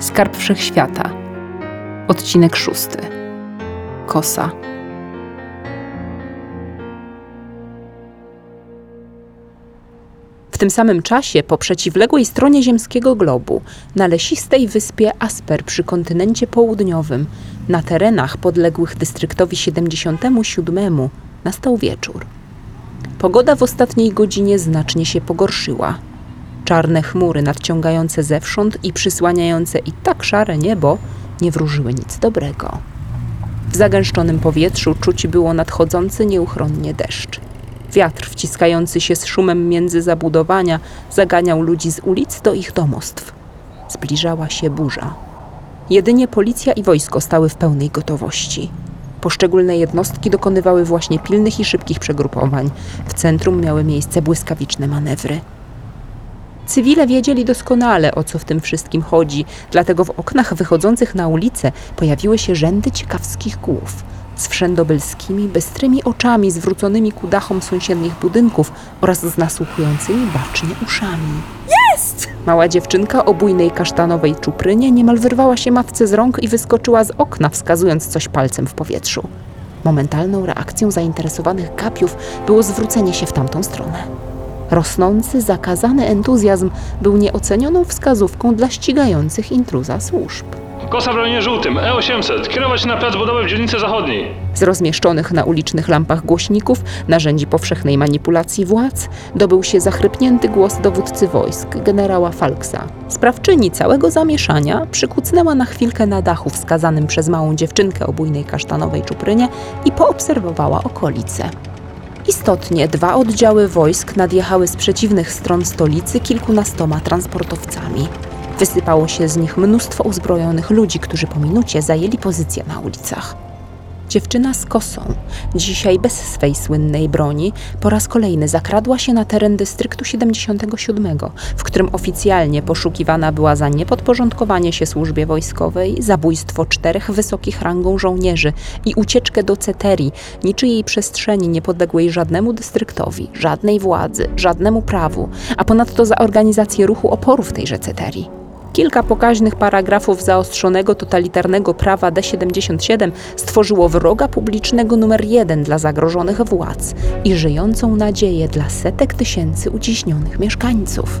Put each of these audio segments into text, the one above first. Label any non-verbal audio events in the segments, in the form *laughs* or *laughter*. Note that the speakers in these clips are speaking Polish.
Skarb Wszechświata. Odcinek szósty. Kosa. W tym samym czasie po przeciwległej stronie ziemskiego globu, na lesistej wyspie Asper przy kontynencie południowym, na terenach podległych dystryktowi 77, nastał wieczór. Pogoda w ostatniej godzinie znacznie się pogorszyła. Czarne chmury nadciągające zewsząd i przysłaniające i tak szare niebo nie wróżyły nic dobrego. W zagęszczonym powietrzu czuć było nadchodzący nieuchronnie deszcz. Wiatr wciskający się z szumem między zabudowania zaganiał ludzi z ulic do ich domostw. Zbliżała się burza. Jedynie policja i wojsko stały w pełnej gotowości. Poszczególne jednostki dokonywały właśnie pilnych i szybkich przegrupowań. W centrum miały miejsce błyskawiczne manewry. Cywile wiedzieli doskonale, o co w tym wszystkim chodzi, dlatego w oknach wychodzących na ulicę pojawiły się rzędy ciekawskich głów z wszędobylskimi, bystrymi oczami zwróconymi ku dachom sąsiednich budynków oraz z nasłuchującymi bacznie uszami. Jest! Mała dziewczynka o bujnej kasztanowej czuprynie niemal wyrwała się matce z rąk i wyskoczyła z okna, wskazując coś palcem w powietrzu. Momentalną reakcją zainteresowanych kapiów było zwrócenie się w tamtą stronę. Rosnący, zakazany entuzjazm był nieocenioną wskazówką dla ścigających intruza służb. Kosa w rejonie żółtym, E800, kierować na plac budowy w dzielnicy zachodniej. Z rozmieszczonych na ulicznych lampach głośników, narzędzi powszechnej manipulacji władz, dobył się zachrypnięty głos dowódcy wojsk, generała Falksa. Sprawczyni całego zamieszania przykucnęła na chwilkę na dachu wskazanym przez małą dziewczynkę o bujnej kasztanowej czuprynie i poobserwowała okolice. Istotnie dwa oddziały wojsk nadjechały z przeciwnych stron stolicy kilkunastoma transportowcami. Wysypało się z nich mnóstwo uzbrojonych ludzi, którzy po minucie zajęli pozycje na ulicach. Dziewczyna z kosą, dzisiaj bez swej słynnej broni, po raz kolejny zakradła się na teren dystryktu 77, w którym oficjalnie poszukiwana była za niepodporządkowanie się służbie wojskowej, zabójstwo czterech wysokich rangą żołnierzy i ucieczkę do Ceterii, niczyjej przestrzeni niepodległej żadnemu dystryktowi, żadnej władzy, żadnemu prawu, a ponadto za organizację ruchu oporu w tejże Ceterii. Kilka pokaźnych paragrafów zaostrzonego totalitarnego prawa D77 stworzyło wroga publicznego numer jeden dla zagrożonych władz i żyjącą nadzieję dla setek tysięcy uciśnionych mieszkańców.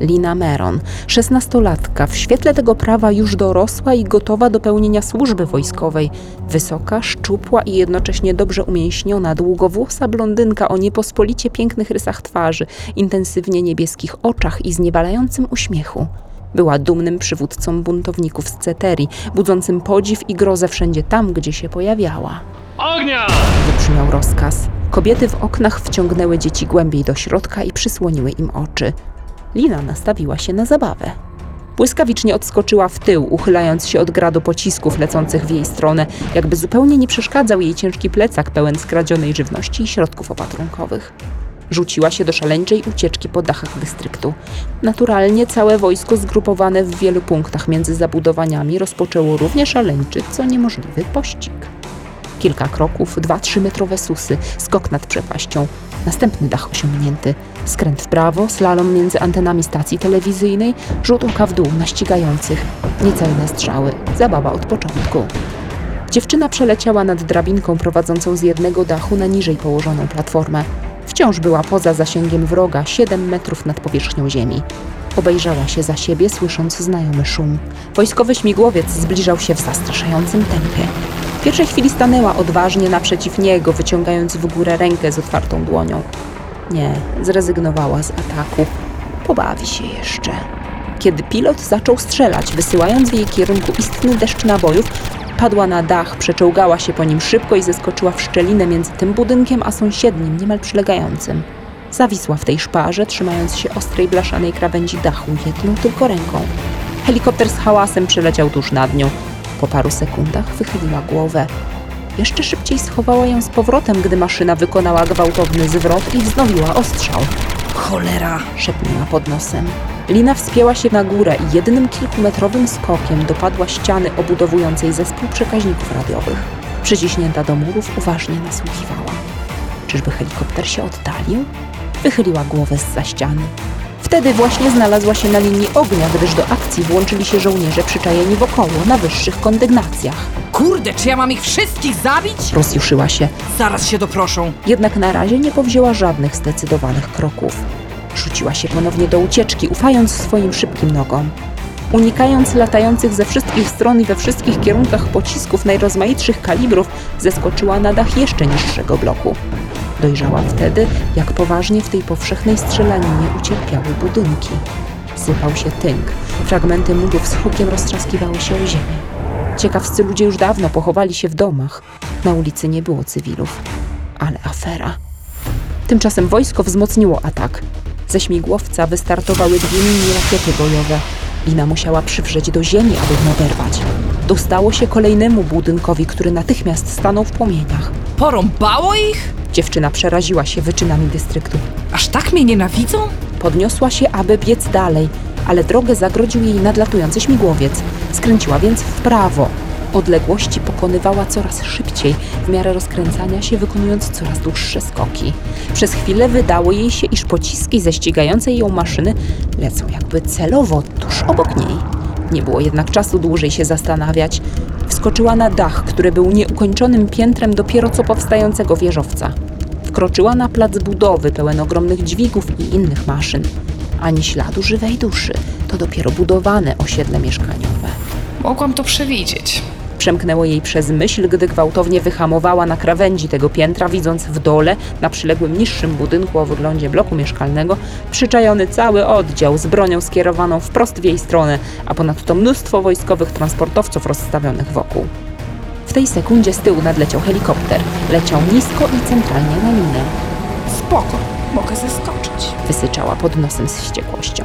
Lina Meron, szesnastolatka, w świetle tego prawa już dorosła i gotowa do pełnienia służby wojskowej. Wysoka, szczupła i jednocześnie dobrze umięśniona, długowłosa blondynka o niepospolicie pięknych rysach twarzy, intensywnie niebieskich oczach i zniewalającym uśmiechu. Była dumnym przywódcą buntowników z Ceterii, budzącym podziw i grozę wszędzie tam, gdzie się pojawiała. Ognia! Wybrzmiał rozkaz. Kobiety w oknach wciągnęły dzieci głębiej do środka i przysłoniły im oczy. Lina nastawiła się na zabawę. Błyskawicznie odskoczyła w tył, uchylając się od gradu pocisków lecących w jej stronę, jakby zupełnie nie przeszkadzał jej ciężki plecak pełen skradzionej żywności i środków opatrunkowych. Rzuciła się do szaleńczej ucieczki po dachach dystryktu. Naturalnie całe wojsko zgrupowane w wielu punktach między zabudowaniami rozpoczęło równie szaleńczy, co niemożliwy pościg. Kilka kroków, dwa, trzy metrowe susy, skok nad przepaścią, następny dach osiągnięty, skręt w prawo, slalom między antenami stacji telewizyjnej, rzut oka w dół na ścigających, niecelne strzały, zabawa od początku. Dziewczyna przeleciała nad drabinką prowadzącą z jednego dachu na niżej położoną platformę. Wciąż była poza zasięgiem wroga, 7 metrów nad powierzchnią ziemi. Obejrzała się za siebie, słysząc znajomy szum. Wojskowy śmigłowiec zbliżał się w zastraszającym tempie. W pierwszej chwili stanęła odważnie naprzeciw niego, wyciągając w górę rękę z otwartą dłonią. Nie, zrezygnowała z ataku. Pobawi się jeszcze. Kiedy pilot zaczął strzelać, wysyłając w jej kierunku istny deszcz nabojów, padła na dach, przeczołgała się po nim szybko i zeskoczyła w szczelinę między tym budynkiem a sąsiednim, niemal przylegającym. Zawisła w tej szparze, trzymając się ostrej blaszanej krawędzi dachu jedną tylko ręką. Helikopter z hałasem przeleciał tuż nad nią. Po paru sekundach wychyliła głowę. Jeszcze szybciej schowała ją z powrotem, gdy maszyna wykonała gwałtowny zwrot i wznowiła ostrzał. Cholera! szepnęła pod nosem. Lina wspięła się na górę i jednym kilkumetrowym skokiem dopadła ściany obudowującej zespół przekaźników radiowych. Przyciśnięta do murów uważnie nasłuchiwała. Czyżby helikopter się oddalił? Wychyliła głowę z za ściany. Wtedy właśnie znalazła się na linii ognia, gdyż do akcji włączyli się żołnierze przyczajeni wokoło na wyższych kondygnacjach. Kurde, czy ja mam ich wszystkich zabić? Rozjuszyła się, Zaraz się doproszą. jednak na razie nie powzięła żadnych zdecydowanych kroków. Rzuciła się ponownie do ucieczki, ufając swoim szybkim nogom. Unikając latających ze wszystkich stron i we wszystkich kierunkach pocisków najrozmaitszych kalibrów, zeskoczyła na dach jeszcze niższego bloku. Dojrzała wtedy, jak poważnie w tej powszechnej strzelaninie ucierpiały budynki. Sypał się tynk, fragmenty murów z hukiem roztrzaskiwały się o ziemię. Ciekawscy ludzie już dawno pochowali się w domach. Na ulicy nie było cywilów. Ale afera. Tymczasem wojsko wzmocniło atak. Ze śmigłowca wystartowały dwie mini rakiety bojowe. Lina musiała przywrzeć do ziemi, aby ją oderwać. Dostało się kolejnemu budynkowi, który natychmiast stanął w płomieniach. Porąbało ich? Dziewczyna przeraziła się wyczynami dystryktu. Aż tak mnie nienawidzą? Podniosła się, aby biec dalej, ale drogę zagrodził jej nadlatujący śmigłowiec. Skręciła więc w prawo. Odległości pokonywała coraz szybciej, w miarę rozkręcania się, wykonując coraz dłuższe skoki. Przez chwilę wydało jej się, iż pociski ze ścigającej ją maszyny lecą jakby celowo tuż obok niej. Nie było jednak czasu dłużej się zastanawiać. Wskoczyła na dach, który był nieukończonym piętrem dopiero co powstającego wieżowca. Wkroczyła na plac budowy pełen ogromnych dźwigów i innych maszyn. Ani śladu żywej duszy. To dopiero budowane osiedle mieszkaniowe. Mogłam to przewidzieć. Przemknęło jej przez myśl, gdy gwałtownie wyhamowała na krawędzi tego piętra, widząc w dole, na przyległym niższym budynku o wyglądzie bloku mieszkalnego, przyczajony cały oddział z bronią skierowaną wprost w jej stronę, a ponadto mnóstwo wojskowych transportowców rozstawionych wokół. W tej sekundzie z tyłu nadleciał helikopter. Leciał nisko i centralnie na linę. Spoko, mogę zeskoczyć. Wysyczała pod nosem z wściekłością.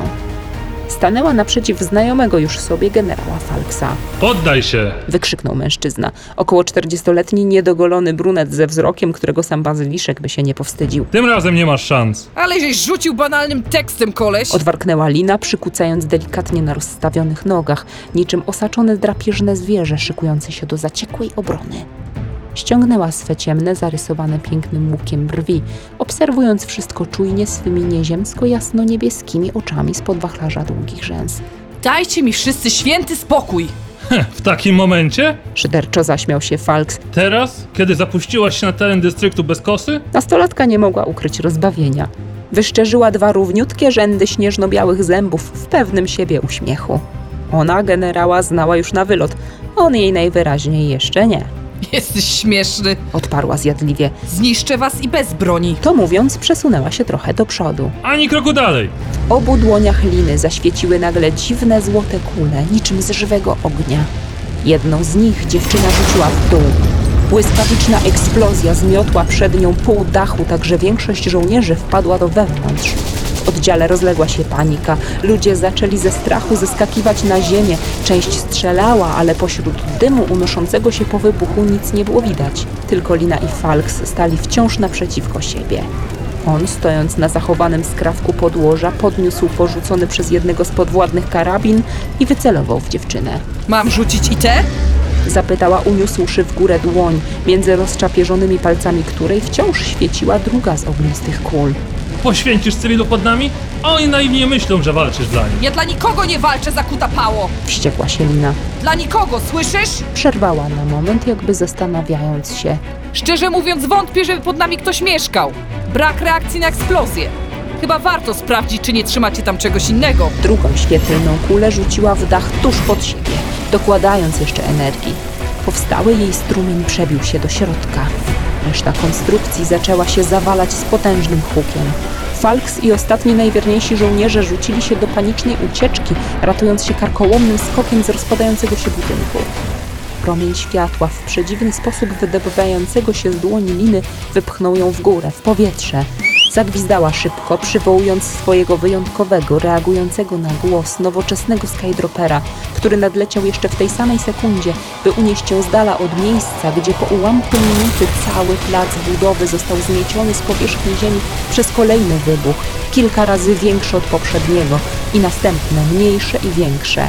Stanęła naprzeciw znajomego już sobie generała Falksa. Poddaj się! Wykrzyknął mężczyzna. Około 40-letni, niedogolony brunet ze wzrokiem, którego sam bazyliszek by się nie powstydził. Tym razem nie masz szans. Ale żeś rzucił banalnym tekstem, koleś. Odwarknęła Lina, przykucając delikatnie na rozstawionych nogach, niczym osaczone drapieżne zwierzę szykujące się do zaciekłej obrony. Ściągnęła swe ciemne, zarysowane pięknym łukiem brwi, obserwując wszystko czujnie swymi nieziemsko jasno-niebieskimi oczami spod wachlarza długich rzęs. Dajcie mi wszyscy święty spokój. W takim momencie? Szyderczo zaśmiał się Falks. Teraz? Kiedy zapuściłaś się na teren dystryktu bez kosy? Nastolatka nie mogła ukryć rozbawienia. Wyszczerzyła dwa równiutkie rzędy śnieżno-białych zębów w pewnym siebie uśmiechu. Ona generała znała już na wylot, on jej najwyraźniej jeszcze nie. *laughs* Jesteś śmieszny. Odparła zjadliwie. Zniszczę was i bez broni. To mówiąc, przesunęła się trochę do przodu. Ani kroku dalej! W obu dłoniach liny zaświeciły nagle dziwne złote kule, niczym z żywego ognia. Jedną z nich dziewczyna rzuciła w dół. Błyskawiczna eksplozja zmiotła przed nią pół dachu, tak że większość żołnierzy wpadła do wewnątrz. W oddziale rozległa się panika. Ludzie zaczęli ze strachu zeskakiwać na ziemię. Część strzelała, ale pośród dymu unoszącego się po wybuchu nic nie było widać. Tylko Lina i Falks stali wciąż naprzeciwko siebie. On, stojąc na zachowanym skrawku podłoża, podniósł porzucony przez jednego z podwładnych karabin i wycelował w dziewczynę. Mam rzucić i te? Zapytała, uniósłszy w górę dłoń, między rozczapieżonymi palcami której wciąż świeciła druga z ognistych kul. Poświęcisz cywilu pod nami? Oni naiwnie myślą, że walczysz dla nich. Ja dla nikogo nie walczę, zakuta pało. Wściekła się Lina. Dla nikogo, słyszysz? Przerwała na moment, jakby zastanawiając się. Szczerze mówiąc, wątpię, żeby pod nami ktoś mieszkał. Brak reakcji na eksplozję. Chyba warto sprawdzić, czy nie trzymacie tam czegoś innego. Drugą świetlną kulę rzuciła w dach tuż pod siebie, dokładając jeszcze energii. Powstały jej strumień przebił się do środka. Reszta konstrukcji zaczęła się zawalać z potężnym hukiem. Falks i ostatni najwierniejsi żołnierze rzucili się do panicznej ucieczki, ratując się karkołomnym skokiem z rozpadającego się budynku. Promień światła w przedziwny sposób wydobywającego się z dłoni liny wypchnął ją w górę, w powietrze. Zagwizdała szybko, przywołując swojego wyjątkowego, reagującego na głos nowoczesnego skydropera, który nadleciał jeszcze w tej samej sekundzie, by unieść ją z dala od miejsca, gdzie po ułamku minuty cały plac budowy został zmieciony z powierzchni ziemi przez kolejny wybuch, kilka razy większy od poprzedniego i następne, mniejsze i większe.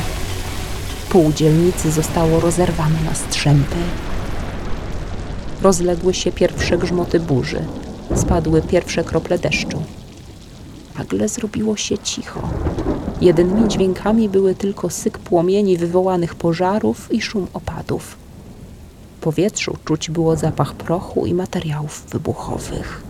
Pół dzielnicy zostało rozerwane na strzępy. Rozległy się pierwsze grzmoty burzy. Spadły pierwsze krople deszczu. nagle zrobiło się cicho. Jedynymi dźwiękami były tylko syk płomieni wywołanych pożarów i szum opadów. W powietrzu czuć było zapach prochu i materiałów wybuchowych.